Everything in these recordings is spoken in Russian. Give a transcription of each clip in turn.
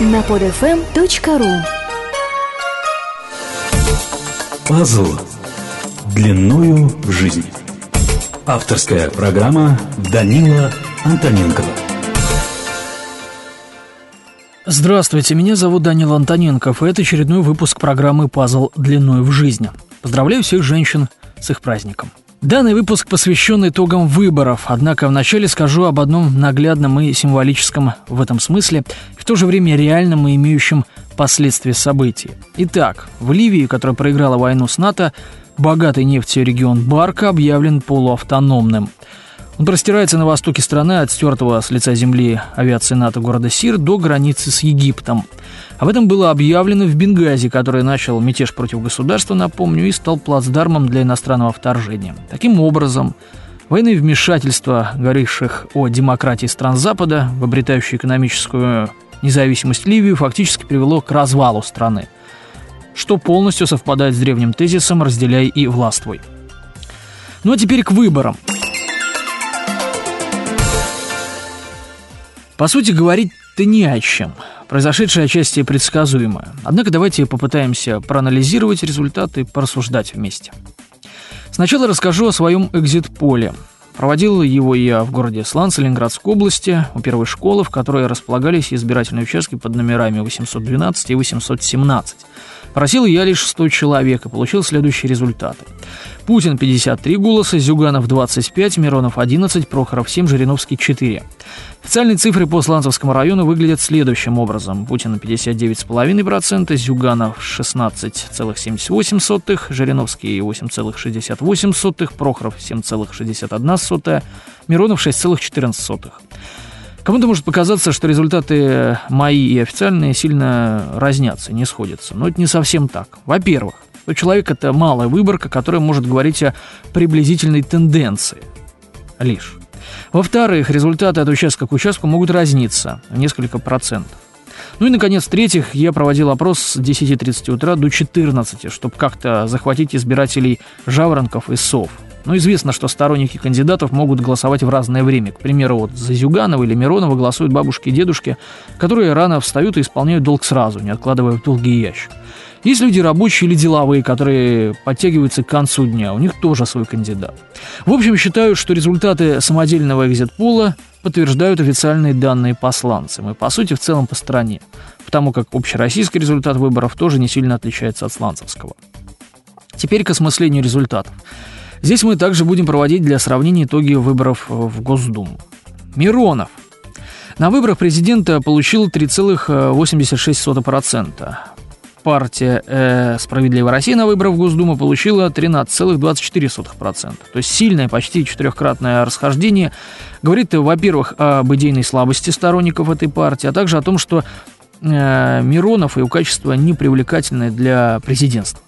на podfm.ru Пазл длиною в жизнь. Авторская программа Данила Антоненкова. Здравствуйте, меня зовут Данил Антоненков, и это очередной выпуск программы «Пазл длиной в жизнь». Поздравляю всех женщин с их праздником. Данный выпуск посвящен итогам выборов, однако вначале скажу об одном наглядном и символическом в этом смысле, в то же время реальном и имеющем последствия событий. Итак, в Ливии, которая проиграла войну с НАТО, богатый нефтью регион Барка объявлен полуавтономным – он простирается на востоке страны от стертого с лица земли авиации НАТО города Сир до границы с Египтом. Об этом было объявлено в Бенгази, который начал мятеж против государства, напомню, и стал плацдармом для иностранного вторжения. Таким образом, военные вмешательства, говоривших о демократии стран Запада, в обретающую экономическую независимость Ливию, фактически привело к развалу страны, что полностью совпадает с древним тезисом «разделяй и властвуй». Ну а теперь к выборам – По сути, говорить-то не о чем. Произошедшее отчасти предсказуемо. Однако давайте попытаемся проанализировать результаты и порассуждать вместе. Сначала расскажу о своем экзит-поле. Проводил его я в городе Сланц Ленинградской области, у первой школы, в которой располагались избирательные участки под номерами 812 и 817. Просил я лишь 100 человек и получил следующие результаты. Путин 53 голоса, Зюганов 25, Миронов 11, Прохоров 7, Жириновский 4. Официальные цифры по Сланцевскому району выглядят следующим образом. Путин 59,5%, Зюганов 16,78%, Жириновский 8,68%, Прохоров 7,61%, Миронов 6,14%. Кому-то может показаться, что результаты мои и официальные сильно разнятся, не сходятся. Но это не совсем так. Во-первых, у человека это малая выборка, которая может говорить о приблизительной тенденции. Лишь. Во-вторых, результаты от участка к участку могут разниться в несколько процентов. Ну и, наконец, в-третьих, я проводил опрос с 10.30 утра до 14, чтобы как-то захватить избирателей жаворонков и сов. Но известно, что сторонники кандидатов могут голосовать в разное время. К примеру, вот за Зюганова или Миронова голосуют бабушки и дедушки, которые рано встают и исполняют долг сразу, не откладывая в долгий ящик. Есть люди рабочие или деловые, которые подтягиваются к концу дня. У них тоже свой кандидат. В общем, считаю, что результаты самодельного экзит-пола подтверждают официальные данные посланцам. И, по сути, в целом по стране. Потому как общероссийский результат выборов тоже не сильно отличается от сланцевского. Теперь к осмыслению результатов. Здесь мы также будем проводить для сравнения итоги выборов в Госдуму. Миронов на выборах президента получил 3,86% партия э, «Справедливая Россия» на выборах в Госдуму получила 13,24%. То есть сильное, почти четырехкратное расхождение говорит, во-первых, об идейной слабости сторонников этой партии, а также о том, что э, Миронов и его качество непривлекательны для президентства.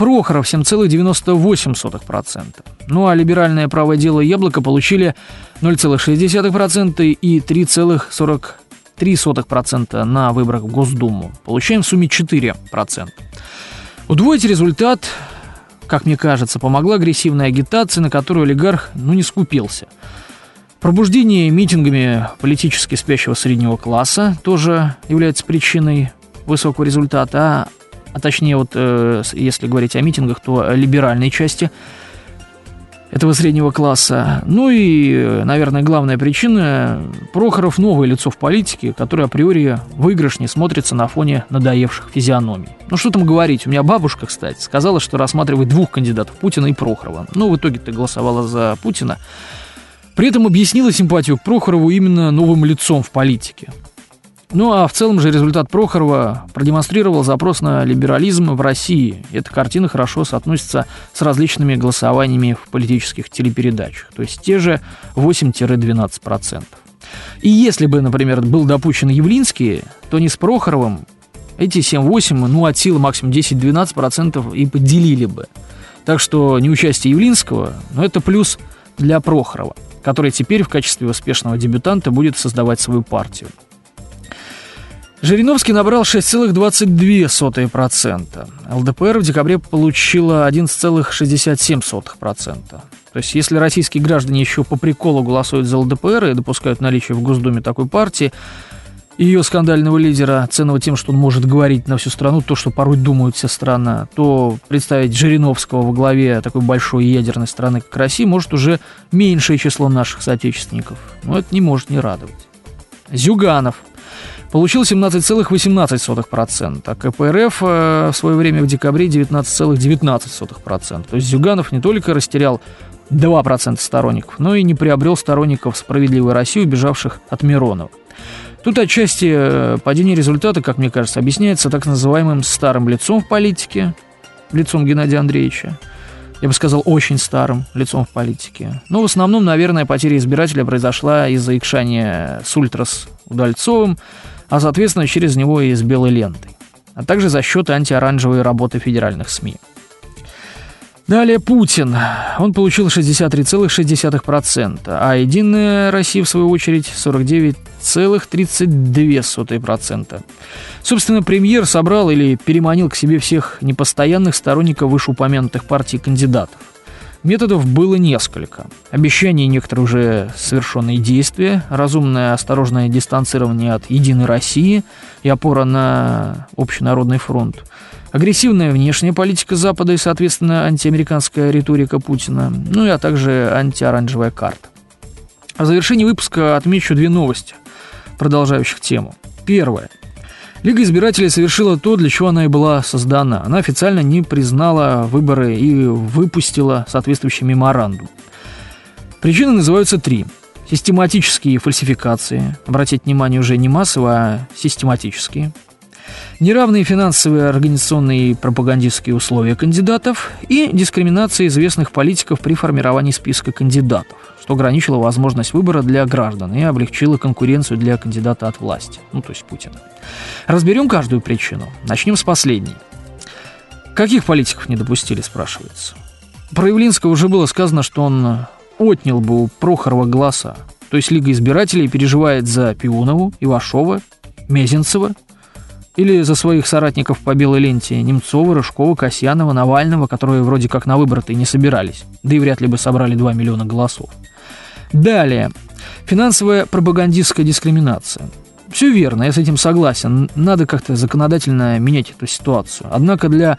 Прохоров 7,98%. Ну а либеральное правое дело «Яблоко» получили 0,6% и 3,40%. 0,03% на выборах в Госдуму. Получаем в сумме 4%. Удвоить результат, как мне кажется, помогла агрессивная агитация, на которую олигарх ну, не скупился. Пробуждение митингами политически спящего среднего класса тоже является причиной высокого результата, а, а точнее, вот, э, если говорить о митингах, то либеральной части – этого среднего класса. Ну и, наверное, главная причина – Прохоров – новое лицо в политике, которое априори выигрышнее смотрится на фоне надоевших физиономий. Ну что там говорить, у меня бабушка, кстати, сказала, что рассматривает двух кандидатов – Путина и Прохорова. Ну, в итоге ты голосовала за Путина. При этом объяснила симпатию к Прохорову именно новым лицом в политике. Ну а в целом же результат Прохорова продемонстрировал запрос на либерализм в России. Эта картина хорошо соотносится с различными голосованиями в политических телепередачах, то есть те же 8-12%. И если бы, например, был допущен Явлинский, то не с Прохоровым эти 7-8, ну от силы максимум 10-12% и поделили бы. Так что неучастие Явлинского, ну это плюс для Прохорова, который теперь в качестве успешного дебютанта будет создавать свою партию. Жириновский набрал 6,22%. ЛДПР в декабре получила 11,67%. То есть, если российские граждане еще по приколу голосуют за ЛДПР и допускают наличие в Госдуме такой партии, ее скандального лидера, ценного тем, что он может говорить на всю страну то, что порой думает вся страна, то представить Жириновского во главе такой большой ядерной страны, как Россия, может уже меньшее число наших соотечественников. Но это не может не радовать. Зюганов получил 17,18%, а КПРФ э, в свое время в декабре 19,19%. То есть Зюганов не только растерял 2% сторонников, но и не приобрел сторонников «Справедливой России», убежавших от Миронова. Тут отчасти э, падение результата, как мне кажется, объясняется так называемым старым лицом в политике, лицом Геннадия Андреевича. Я бы сказал, очень старым лицом в политике. Но в основном, наверное, потеря избирателя произошла из-за икшания с ультрас Удальцовым, а, соответственно, через него и с белой лентой. А также за счет антиоранжевой работы федеральных СМИ. Далее Путин. Он получил 63,6%, а Единая Россия, в свою очередь, 49,32%. Собственно, премьер собрал или переманил к себе всех непостоянных сторонников вышеупомянутых партий кандидатов. Методов было несколько. Обещания некоторые уже совершенные действия, разумное осторожное дистанцирование от «Единой России» и опора на общенародный фронт – агрессивная внешняя политика Запада и, соответственно, антиамериканская риторика Путина, ну и а также антиоранжевая карта. В завершении выпуска отмечу две новости, продолжающих тему. Первое. Лига избирателей совершила то, для чего она и была создана. Она официально не признала выборы и выпустила соответствующий меморандум. Причины называются три. Систематические фальсификации. Обратите внимание, уже не массовые, а систематические – неравные финансовые, организационные и пропагандистские условия кандидатов и дискриминация известных политиков при формировании списка кандидатов, что ограничило возможность выбора для граждан и облегчило конкуренцию для кандидата от власти, ну то есть Путина. Разберем каждую причину. Начнем с последней. Каких политиков не допустили, спрашивается. Про Явлинского уже было сказано, что он отнял бы у Прохорова голоса. То есть Лига избирателей переживает за Пионову, Ивашова, Мезенцева или за своих соратников по белой ленте Немцова, Рыжкова, Касьянова, Навального, которые вроде как на выборы-то и не собирались, да и вряд ли бы собрали 2 миллиона голосов. Далее. Финансовая пропагандистская дискриминация. Все верно, я с этим согласен. Надо как-то законодательно менять эту ситуацию. Однако для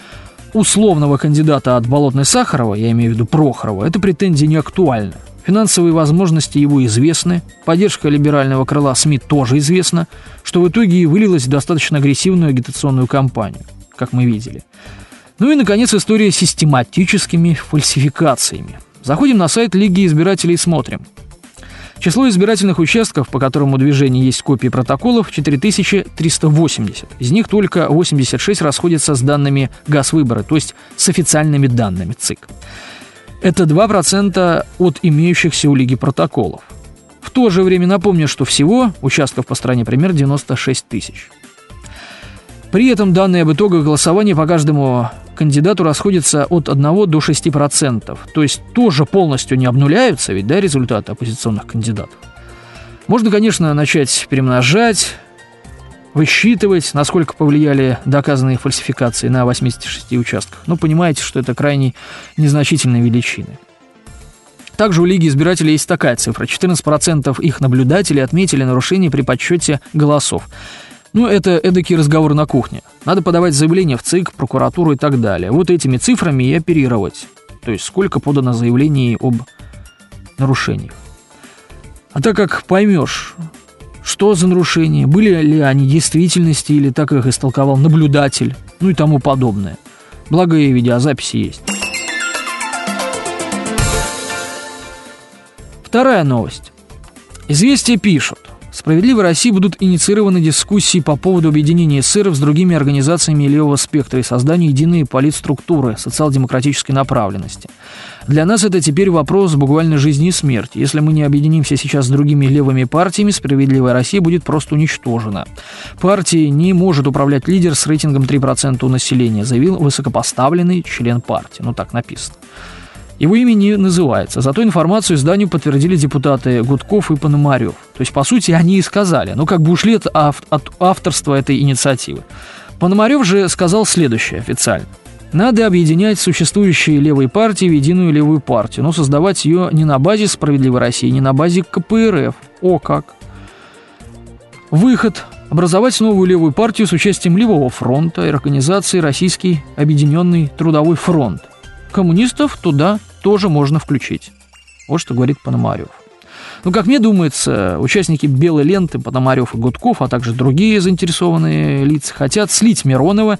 условного кандидата от Болотной Сахарова, я имею в виду Прохорова, эта претензия не актуальна. Финансовые возможности его известны, поддержка либерального крыла СМИ тоже известна, что в итоге и вылилось в достаточно агрессивную агитационную кампанию, как мы видели. Ну и, наконец, история с систематическими фальсификациями. Заходим на сайт Лиги избирателей и смотрим. Число избирательных участков, по которым у движения есть копии протоколов, 4380. Из них только 86 расходятся с данными ГАЗ-выбора, то есть с официальными данными ЦИК. Это 2% от имеющихся у Лиги протоколов. В то же время напомню, что всего участков по стране примерно 96 тысяч. При этом данные об итогах голосования по каждому кандидату расходятся от 1 до 6%. То есть тоже полностью не обнуляются ведь, да, результаты оппозиционных кандидатов. Можно, конечно, начать перемножать, высчитывать, насколько повлияли доказанные фальсификации на 86 участках. Но понимаете, что это крайне незначительные величины. Также у Лиги избирателей есть такая цифра. 14% их наблюдателей отметили нарушение при подсчете голосов. Ну, это эдакий разговор на кухне. Надо подавать заявление в ЦИК, прокуратуру и так далее. Вот этими цифрами и оперировать. То есть сколько подано заявлений об нарушениях. А так как поймешь, что за нарушения, были ли они действительности или так их истолковал наблюдатель, ну и тому подобное. Благо и видеозаписи есть. Вторая новость. Известия пишут. В «Справедливой России» будут инициированы дискуссии по поводу объединения эсеров с другими организациями левого спектра и создания единой политструктуры социал-демократической направленности. Для нас это теперь вопрос буквально жизни и смерти. Если мы не объединимся сейчас с другими левыми партиями, «Справедливая Россия» будет просто уничтожена. Партии не может управлять лидер с рейтингом 3% у населения, заявил высокопоставленный член партии. Ну, так написано. Его имя не называется. Зато информацию изданию подтвердили депутаты Гудков и Пономарев. То есть, по сути, они и сказали, ну, как бы ушли от, ав- от авторства этой инициативы. Пономарев же сказал следующее официально. Надо объединять существующие левые партии в единую левую партию, но создавать ее не на базе «Справедливой России», не на базе КПРФ. О как! Выход образовать новую левую партию с участием Левого фронта и организации Российский Объединенный Трудовой фронт. Коммунистов туда тоже можно включить. Вот что говорит Пономарев. Ну, как мне думается, участники «Белой ленты» Пономарев и Гудков, а также другие заинтересованные лица хотят слить Миронова,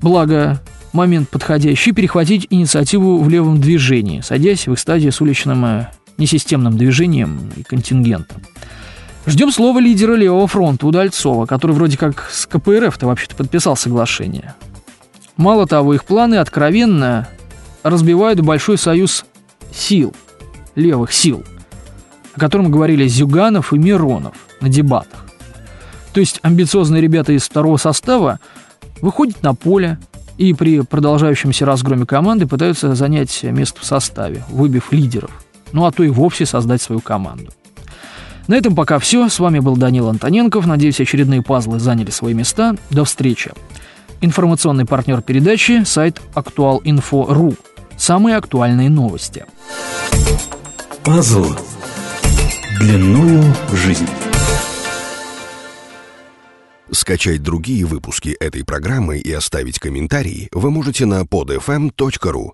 благо момент подходящий, перехватить инициативу в левом движении, садясь в их стадии с уличным э, несистемным движением и контингентом. Ждем слова лидера Левого фронта Удальцова, который вроде как с КПРФ-то вообще-то подписал соглашение. Мало того, их планы откровенно разбивают большой союз сил, левых сил, о котором говорили Зюганов и Миронов на дебатах. То есть амбициозные ребята из второго состава выходят на поле и при продолжающемся разгроме команды пытаются занять место в составе, выбив лидеров. Ну а то и вовсе создать свою команду. На этом пока все. С вами был Данил Антоненков. Надеюсь, очередные пазлы заняли свои места. До встречи. Информационный партнер передачи – сайт Актуал.Инфо.ру. Самые актуальные новости. Пазл длиною жизнь. Скачать другие выпуски этой программы и оставить комментарии вы можете на podfm.ru.